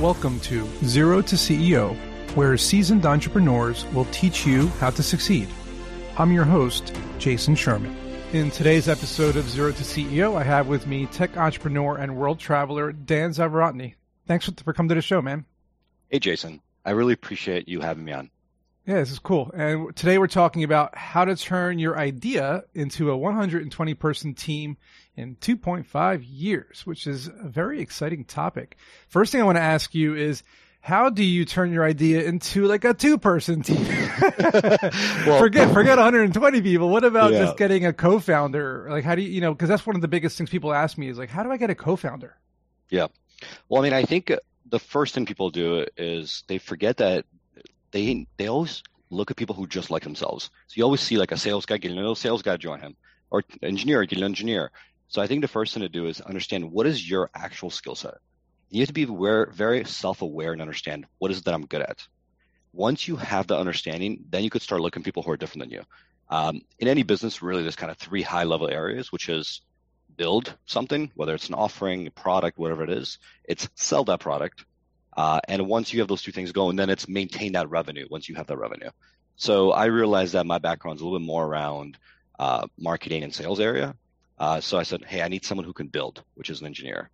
Welcome to Zero to CEO, where seasoned entrepreneurs will teach you how to succeed. I'm your host, Jason Sherman. In today's episode of Zero to CEO, I have with me tech entrepreneur and world traveler Dan Zavorotny. Thanks for coming to the show, man. Hey, Jason. I really appreciate you having me on. Yeah, this is cool. And today we're talking about how to turn your idea into a 120 person team in 2.5 years, which is a very exciting topic. First thing I want to ask you is how do you turn your idea into like a two person team? well, forget forget 120 people. What about yeah. just getting a co-founder? Like how do you, you know, cuz that's one of the biggest things people ask me is like how do I get a co-founder? Yeah. Well, I mean, I think uh, the first thing people do is they forget that they they always look at people who just like themselves. So you always see like a sales guy getting another sales guy join him, or engineer getting an engineer. So I think the first thing to do is understand what is your actual skill set. You have to be aware, very self-aware and understand what is it that I'm good at. Once you have the understanding, then you could start looking people who are different than you. Um, in any business, really, there's kind of three high-level areas, which is build something, whether it's an offering, a product, whatever it is. It's sell that product. Uh, and once you have those two things going, then it's maintain that revenue once you have that revenue. So I realized that my background is a little bit more around uh, marketing and sales area. Uh, so I said, hey, I need someone who can build, which is an engineer.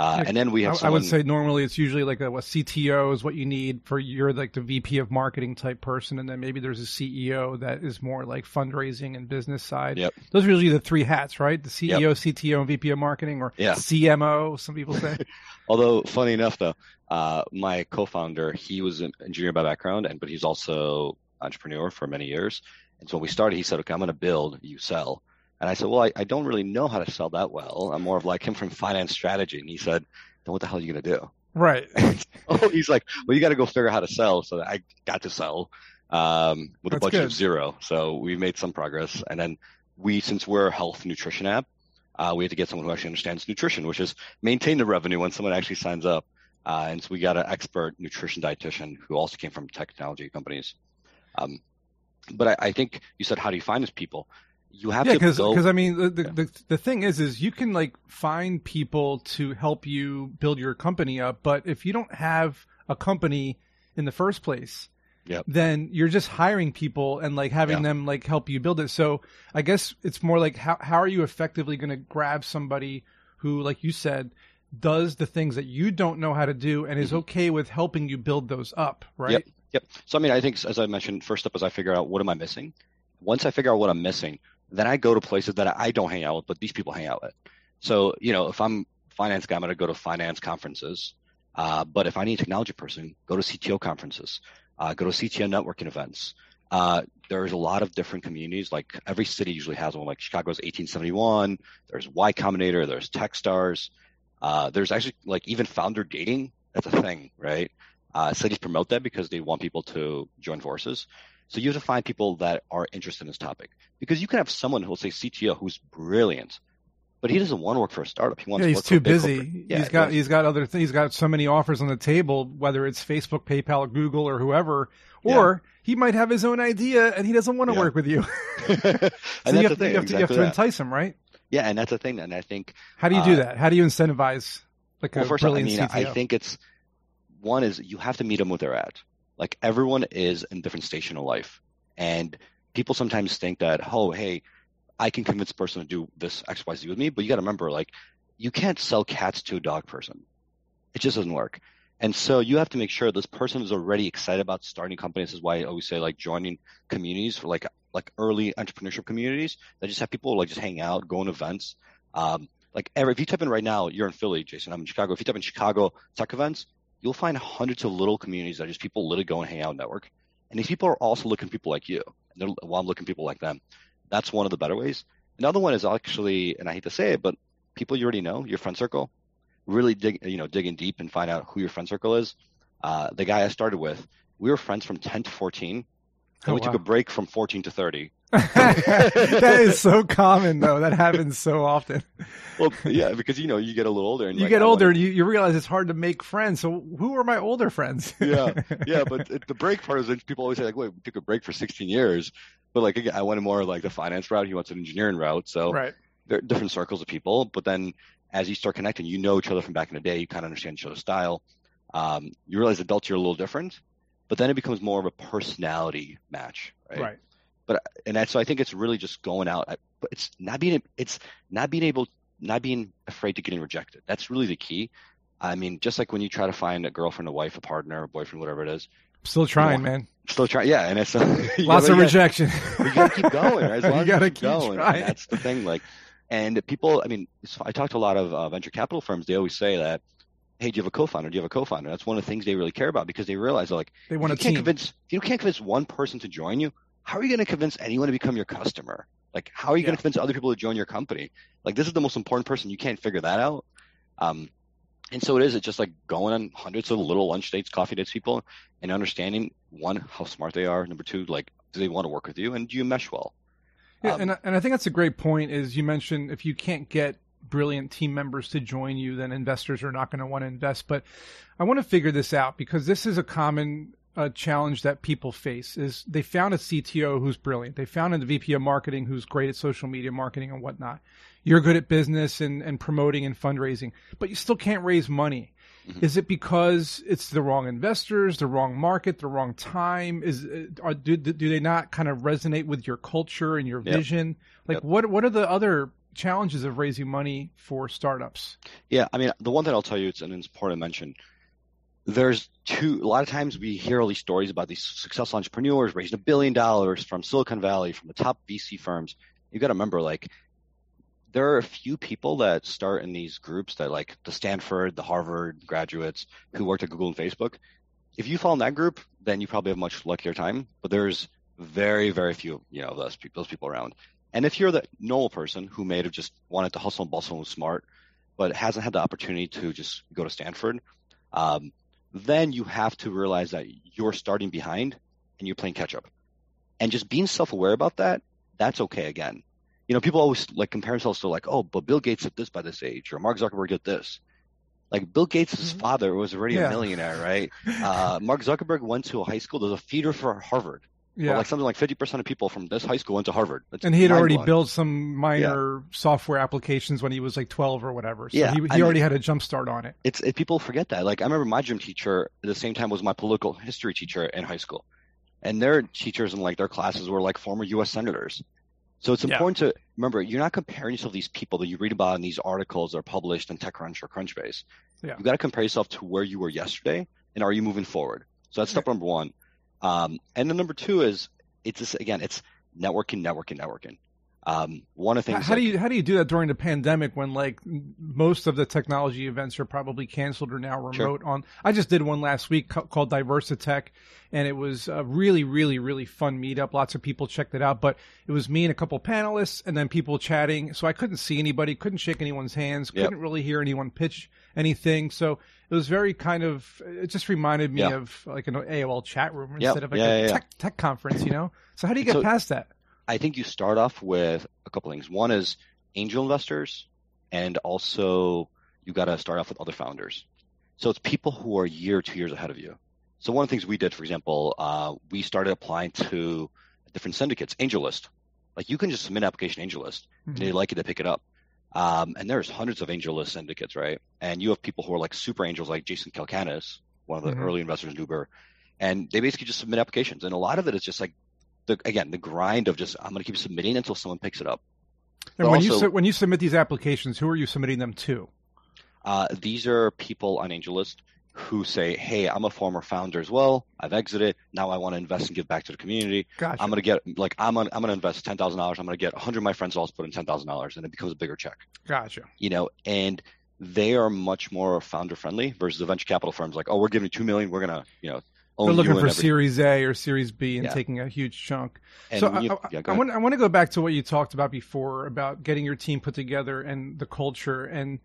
Uh, and then we have. I, someone... I, would say normally it's usually like a, a, CTO is what you need for you're like the VP of marketing type person, and then maybe there's a CEO that is more like fundraising and business side. Yep. Those are usually the three hats, right? The CEO, yep. CTO, and VP of marketing, or yeah. CMO. Some people say. Although funny enough, though, uh, my co-founder he was an engineer by background, and but he's also entrepreneur for many years. And so when we started, he said, "Okay, I'm going to build, you sell." And I said, well, I, I don't really know how to sell that well. I'm more of like him from finance strategy. And he said, then what the hell are you going to do? Right. oh, he's like, well, you got to go figure out how to sell. So I got to sell um, with That's a budget good. of zero. So we made some progress. And then we, since we're a health nutrition app, uh, we had to get someone who actually understands nutrition, which is maintain the revenue when someone actually signs up. Uh, and so we got an expert nutrition dietitian who also came from technology companies. Um, but I, I, think you said, how do you find these people? You have yeah, to because because I mean the, the, yeah. the the thing is is you can like find people to help you build your company up, but if you don't have a company in the first place, yep. then you're just hiring people and like having yeah. them like help you build it. So I guess it's more like how how are you effectively going to grab somebody who, like you said, does the things that you don't know how to do and is mm-hmm. okay with helping you build those up, right? Yep. Yep. So I mean, I think as I mentioned, first up is I figure out what am I missing. Once I figure out what I'm missing, then I go to places that I don't hang out with, but these people hang out with. So, you know, if I'm finance guy, I'm going to go to finance conferences. Uh, but if I need a technology person, go to CTO conferences, uh, go to CTO networking events. Uh, there's a lot of different communities. Like every city usually has one. Like Chicago's 1871. There's Y Combinator. There's TechStars. Uh, there's actually like even founder dating. That's a thing, right? Uh, cities promote that because they want people to join forces. So you have to find people that are interested in this topic because you can have someone who will say CTO who's brilliant, but he doesn't want to work for a startup. He wants. Yeah, he's too busy. Yeah, he's got he he's got other things. He's got so many offers on the table, whether it's Facebook, PayPal, Google, or whoever. Or yeah. he might have his own idea and he doesn't want to yeah. work with you. so and that's you have, the thing. You have, to, you have to entice him, right? Yeah, and that's the thing. And I think. How do you do uh, that? How do you incentivize like well, a first, I mean, CTO? I think it's one is you have to meet them where they're at. Like everyone is in different station of life. And people sometimes think that, oh, hey, I can convince a person to do this X, Y, Z with me, but you got to remember, like, you can't sell cats to a dog person. It just doesn't work. And so you have to make sure this person is already excited about starting companies. This is why I always say like joining communities for like like early entrepreneurship communities that just have people like just hang out, go on events. Um, like every, if you type in right now, you're in Philly, Jason. I'm in Chicago. If you type in Chicago tech events, you'll find hundreds of little communities that just people literally go and hang out and network. And these people are also looking people like you. And they're, well, I'm looking people like them. That's one of the better ways. Another one is actually, and I hate to say it, but people you already know, your friend circle, really dig, you know, digging deep and find out who your friend circle is. Uh, the guy I started with, we were friends from 10 to 14. And oh, we wow. took a break from 14 to 30. that is so common though. That happens so often. Well, yeah, because you know you get a little older and you like, get older and you, you realize it's hard to make friends. So who are my older friends? yeah, yeah, but it, the break part is people always say like, "Wait, we took a break for 16 years," but like again, I went more like the finance route. He wants an engineering route. So right. there are different circles of people. But then as you start connecting, you know each other from back in the day. You kind of understand each other's style. Um, you realize adults you're a little different, but then it becomes more of a personality match, right? Right. But and that's, so I think it's really just going out. But it's not being it's not being able not being afraid to getting rejected. That's really the key. I mean, just like when you try to find a girlfriend, a wife, a partner, a boyfriend, whatever it is. Still trying, man. Still trying, yeah. And it's lots of rejection. You gotta keep going, right? As long you gotta keep, keep going. That's the thing. Like, and people. I mean, I talk to a lot of uh, venture capital firms. They always say that, "Hey, do you have a co-founder? Do you have a co-founder?" That's one of the things they really care about because they realize, like, they want you a can't convince you can't convince one person to join you. How are you going to convince anyone to become your customer? Like, how are you Yeah. going to convince other people to join your company? Like, this is the most important person. You can't figure that out. Um, and so it is. It's just like going on hundreds of little lunch dates, coffee dates, people, and understanding one how smart they are. Number two, like, do they want to work with you, and do you mesh well? Yeah, Um, and I- and I think that's a great point. Is you mentioned if you can't get brilliant team members to join you, then investors are not going to want to invest. But I want to figure this out because this is a common uh, challenge that people face. Is they found a CTO who's brilliant. They found a VP of marketing who's great at social media marketing and whatnot. You're good at business and, and promoting and fundraising, but you still can't raise money. Mhm. Is it because it's the wrong investors, the wrong market, the wrong time? Is uh, are, do do they not kind of resonate with your culture and your Yep. vision? Like Yep. what what are the other challenges of raising money for startups? Yeah, I mean, the one that I'll tell you, it's an important mention. There's two. A lot of times we hear all these stories about these successful entrepreneurs raising a billion dollars from Silicon Valley, from the top VC firms. You got to remember, like, there are a few people that start in these groups that, like, the Stanford, the Harvard graduates who worked at Google and Facebook. If you fall in that group, then you probably have much luckier time. But there's very, very few, you know, those people, those people around. And if you're the normal person who may have just wanted to hustle and bustle and was smart, but hasn't had the opportunity to just go to Stanford, um, then you have to realize that you're starting behind and you're playing catch up. And just being self aware about that, that's okay again. You know, people always like compare themselves to like, oh, but Bill Gates did this by this age, or Mark Zuckerberg did this. Like Bill Gates' Mhm. father was already Yeah. a millionaire, right? Uh, Mark Zuckerberg went to a high school. There's a feeder for Harvard. Yeah, But like something like 50% of people from this high school went to Harvard. That's and he had already built some minor software applications when he was like twelve or whatever. So Yeah, he, I he mean- already had a jump start on it. it's it, people forget that. Like I remember my gym teacher at the same time was my political history teacher in high school, and their teachers in like their classes were like former U.S. senators. So it's Yeah. important to remember you're not comparing yourself to these people that you read about in these articles that are published in TechCrunch or Crunchbase. Yeah. You've got to compare yourself to where you were yesterday, and are you moving forward? So that's step number one. Um, and then number two is it's just, again it's networking, networking, networking. Um, one of the things how do you how do you do that during the pandemic when like most of the technology events are probably canceled or now Sure. remote on? I just did one last week ca- called Diversitech, and it was a really really really fun meetup. Lots of people checked it out, but it was me and a couple panelists, and then people chatting. So I couldn't see anybody, couldn't shake anyone's hands, couldn't really hear anyone pitch anything. So it was very kind of it just reminded me Yeah. of like an AOL chat room Yep. instead of like Yeah, a yeah, tech tech conference, you know. So how do you get So- past that? I think you start off with a couple things. One is angel investors, and also you got to start off with other founders. So it's people who are a year, two years ahead of you. So one of the things we did, for example, uh, we started applying to different syndicates, AngelList. Like you can just submit an application to AngelList, and they like it, they pick it up. Um, and there's hundreds of AngelList syndicates, right? And you have people who are like super angels, like Jason Calacanis, one of the Mhm. early investors in Uber, and they basically just submit applications. And a lot of it is just like the again the grind of just I'm going to keep submitting until someone picks it up. And But when you also- su- when you submit these applications, who are you submitting them to? Uh, these are people on AngelList who say, "Hey, I'm a former founder as well. I've exited. Now I want to invest and give back to the community. Gotcha. I'm going to get like I'm gonna, I'm going to invest ten thousand dollars. I'm going to get 100 of my friends also put in ten thousand dollars, and it becomes a bigger check. Gotcha. You know, and they are much more founder friendly versus the venture capital firms like, oh, we're giving you two million. We're going to you know They're looking for. Series A or Series B and Yeah. taking a huge chunk. And so you- I, yeah, I, want, I want to go back to what you talked about before about getting your team put together and the culture. And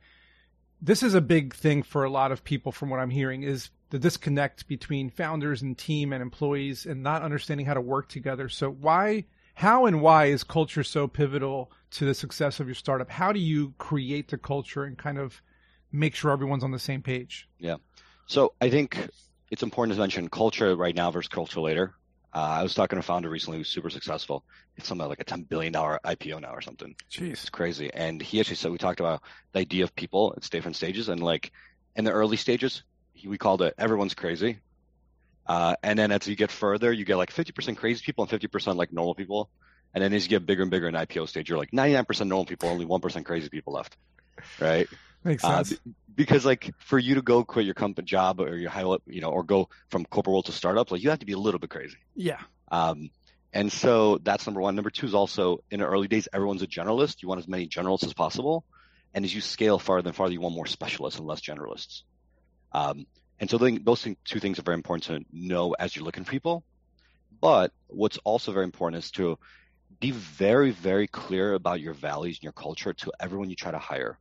this is a big thing for a lot of people, from what I'm hearing, is the disconnect between founders and team and employees and not understanding how to work together. So why, how and why is culture so pivotal to the success of your startup? How do you create the culture and kind of make sure everyone's on the same page? Yeah. So I think it's important to mention culture right now versus culture later. Uh, I was talking to a founder recently who's super successful. It's something like a $10 billion IPO now or something. Jeez. It's crazy. And he actually said, we talked about the idea of people at different stages. And like in the early stages, we called it everyone's crazy. Uh, and then as you get further, you get like 50% crazy people and 50% like normal people. And then as you get bigger and bigger in IPO stage, you're like 99% normal people, only 1% crazy people left. Right. Makes sense. Uh, because like for you to go quit your company job or your high, you know, or go from corporate world to startup like you have to be a little bit crazy. Yeah. Um, and so that's number one. Number two is also in the early days, everyone's a generalist. You want as many generalists as possible. And as you scale farther and farther, you want more specialists and less generalists. Um, and so those two things are very important to know as you're looking for people. But what's also very important is to be very, very clear about your values and your culture to everyone you try to hire.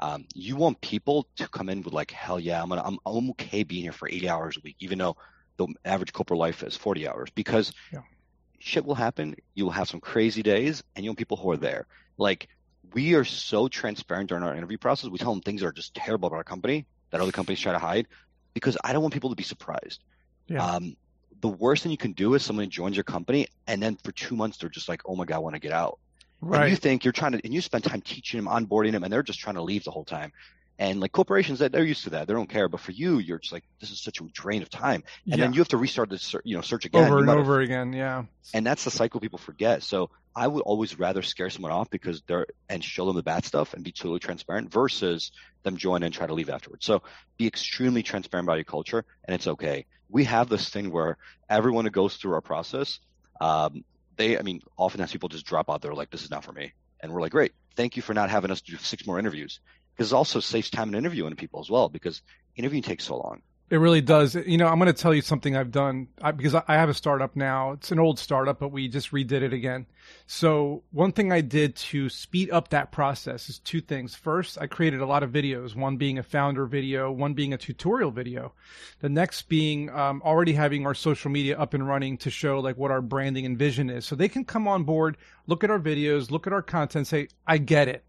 Um, you want people to come in with like, hell yeah, I'm gonna, I'm, I'm okay being here for 80 hours a week, even though the average corporate life is 40 hours, because yeah. shit will happen. You will have some crazy days, and you want people who are there. Like we are so transparent during our interview process. We tell them things are just terrible about our company that other companies try to hide, because I don't want people to be surprised. Yeah. Um, the worst thing you can do is someone joins your company and then for two months they're just like, oh my god, I want to get out. Right. And you think you're trying to, and you spend time teaching them, onboarding them, and they're just trying to leave the whole time. And like corporations, that they're used to that. They don't care. But for you, you're just like, this is such a drain of time. And yeah. then you have to restart the, you know, search again. Over and over again. Yeah. And that's the cycle people forget. So I would always rather scare someone off because they're, and show them the bad stuff and be totally transparent versus them join and try to leave afterwards. So be extremely transparent about your culture and it's okay. We have this thing where everyone who goes through our process, um, they, I mean, oftentimes people just drop out. They're like, this is not for me. And we're like, great. Thank you for not having us do six more interviews. Because it also saves time in interviewing people as well, because interviewing takes so long. It really does. You know, I'm going to tell you something I've done I, because I have a startup now. It's an old startup, but we just redid it again. So one thing I did to speed up that process is two things. First, I created a lot of videos, one being a founder video, one being a tutorial video. The next being um, already having our social media up and running to show like what our branding and vision is. So they can come on board, look at our videos, look at our content, say, I get it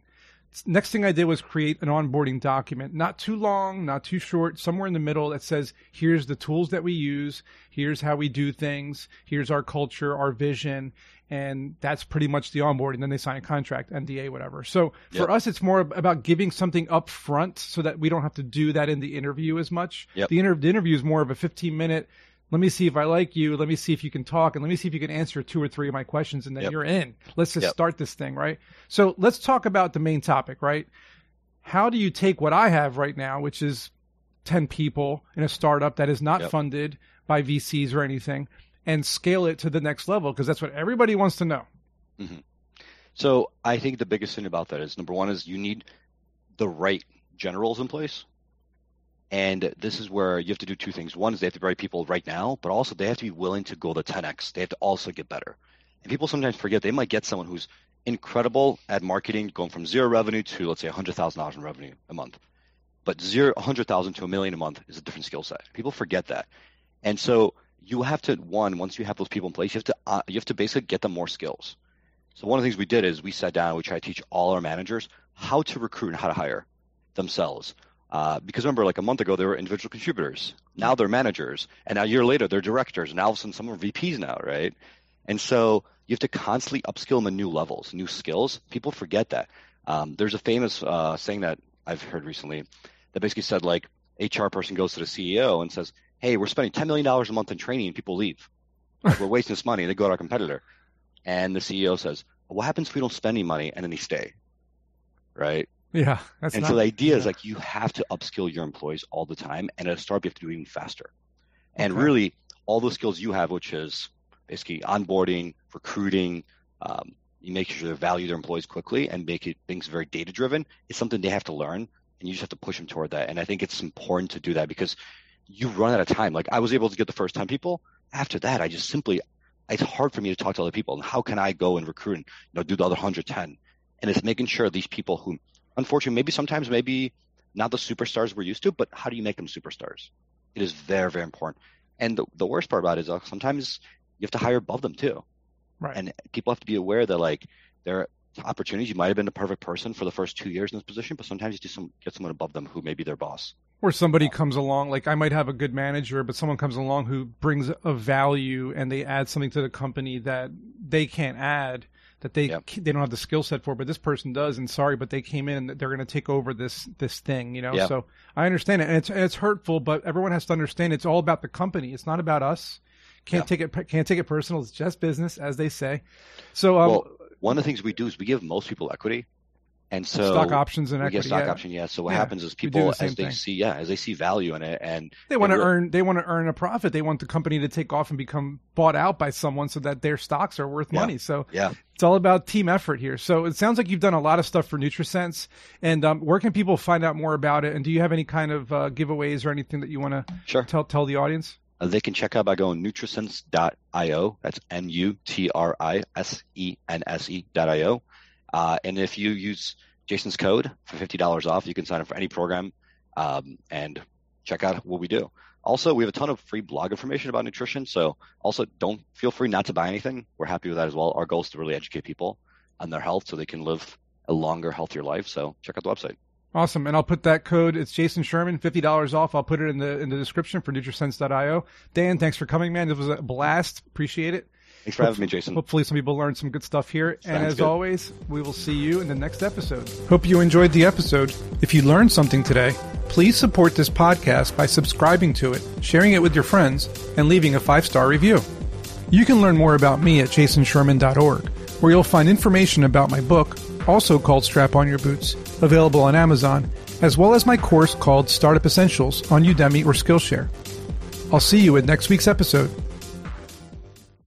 next thing I did was create an onboarding document, not too long, not too short, somewhere in the middle that says, here's the tools that we use, here's how we do things, here's our culture, our vision, and that's pretty much the onboarding. Then they sign a contract, NDA, whatever. So for yep. us, it's more about giving something up front so that we don't have to do that in the interview as much. Yep. The, inter- the interview is more of a 15 minute let me see if I like you. Let me see if you can talk and let me see if you can answer two or three of my questions and then yep. you're in. Let's just yep. start this thing, right? So let's talk about the main topic, right? How do you take what I have right now, which is 10 people in a startup that is not yep. funded by VCs or anything, and scale it to the next level? Because that's what everybody wants to know. Mm-hmm. So I think the biggest thing about that is number one is you need the right generals in place and this is where you have to do two things. One is they have to right people right now, but also they have to be willing to go the 10x. They have to also get better. And people sometimes forget they might get someone who's incredible at marketing, going from zero revenue to let's say $100,000 in revenue a month. But zero, 100,000 to a million a month is a different skill set. People forget that. And so you have to one once you have those people in place, you have to uh, you have to basically get them more skills. So one of the things we did is we sat down, and we tried to teach all our managers how to recruit and how to hire themselves. Uh, because remember, like a month ago, they were individual contributors. Now they're managers, and now a year later, they're directors, and now all of a sudden, some of them are VPs now, right? And so you have to constantly upskill them in new levels, new skills. People forget that. Um, there's a famous uh, saying that I've heard recently that basically said like HR person goes to the CEO and says, "Hey, we're spending ten million dollars a month in training, and people leave. Like, we're wasting this money." They go to our competitor, and the CEO says, "What happens if we don't spend any money and then they stay?" Right? Yeah. and not, so the idea yeah. is like you have to upskill your employees all the time. And at a startup, you have to do it even faster. And okay. really, all those skills you have, which is basically onboarding, recruiting, um, you make sure they value their employees quickly and make it things very data driven, is something they have to learn. And you just have to push them toward that. And I think it's important to do that because you run out of time. Like I was able to get the first 10 people. After that, I just simply, it's hard for me to talk to other people. And how can I go and recruit and you know, do the other 110? And it's making sure these people who unfortunately, maybe sometimes maybe not the superstars we're used to, but how do you make them superstars? It is very, very important. And the, the worst part about it is uh, sometimes you have to hire above them too. Right. And people have to be aware that like there are opportunities. You might have been the perfect person for the first two years in this position, but sometimes you just some, get someone above them who may be their boss. Or somebody comes along, like I might have a good manager, but someone comes along who brings a value and they add something to the company that they can't add that they Yep. they don't have the skill set for, but this person does. And sorry, but they came in and they're going to take over this this thing. You know, Yep. so I understand it, and it's it's hurtful, but everyone has to understand it's all about the company. It's not about us. Can't take it can't take it personal. It's just business, as they say. So um, well, one of the things we do is we give most people equity, and so stock options and we equity. get stock yeah. option. Yeah. So what Yeah, happens is people the as they thing. see, yeah, as they see value in it, and They want to earn. They want to earn a profit. They want the company to take off and become bought out by someone, so that their stocks are worth Yeah. money. So yeah. it's all about team effort here. So it sounds like you've done a lot of stuff for NutriSense. And um, where can people find out more about it? And do you have any kind of uh, giveaways or anything that you want to Sure. tell tell the audience? Uh, they can check out by going nutrisense.io. That's N U T R I S E N S E dot io. Uh, and if you use Jason's code for fifty dollars off, you can sign up for any program um, and check out what we do. Also, we have a ton of free blog information about nutrition. So also don't feel free not to buy anything. We're happy with that as well. Our goal is to really educate people on their health so they can live a longer, healthier life. So check out the website. Awesome. And I'll put that code. It's Jason Sherman, fifty dollars off. I'll put it in the in the description for NutriSense.io. Dan, thanks for coming, man. It was a blast. Appreciate it. Thanks for having me, Jason. Hopefully, some people learned some good stuff here. and as good. always, we will see you in the next episode. Hope you enjoyed the episode. If you learned something today, please support this podcast by subscribing to it, sharing it with your friends, and leaving a five star review. You can learn more about me at jasonsherman.org, where you'll find information about my book, also called Strap On Your Boots, available on Amazon, as well as my course called Startup Essentials on Udemy or Skillshare. I'll see you at next week's episode.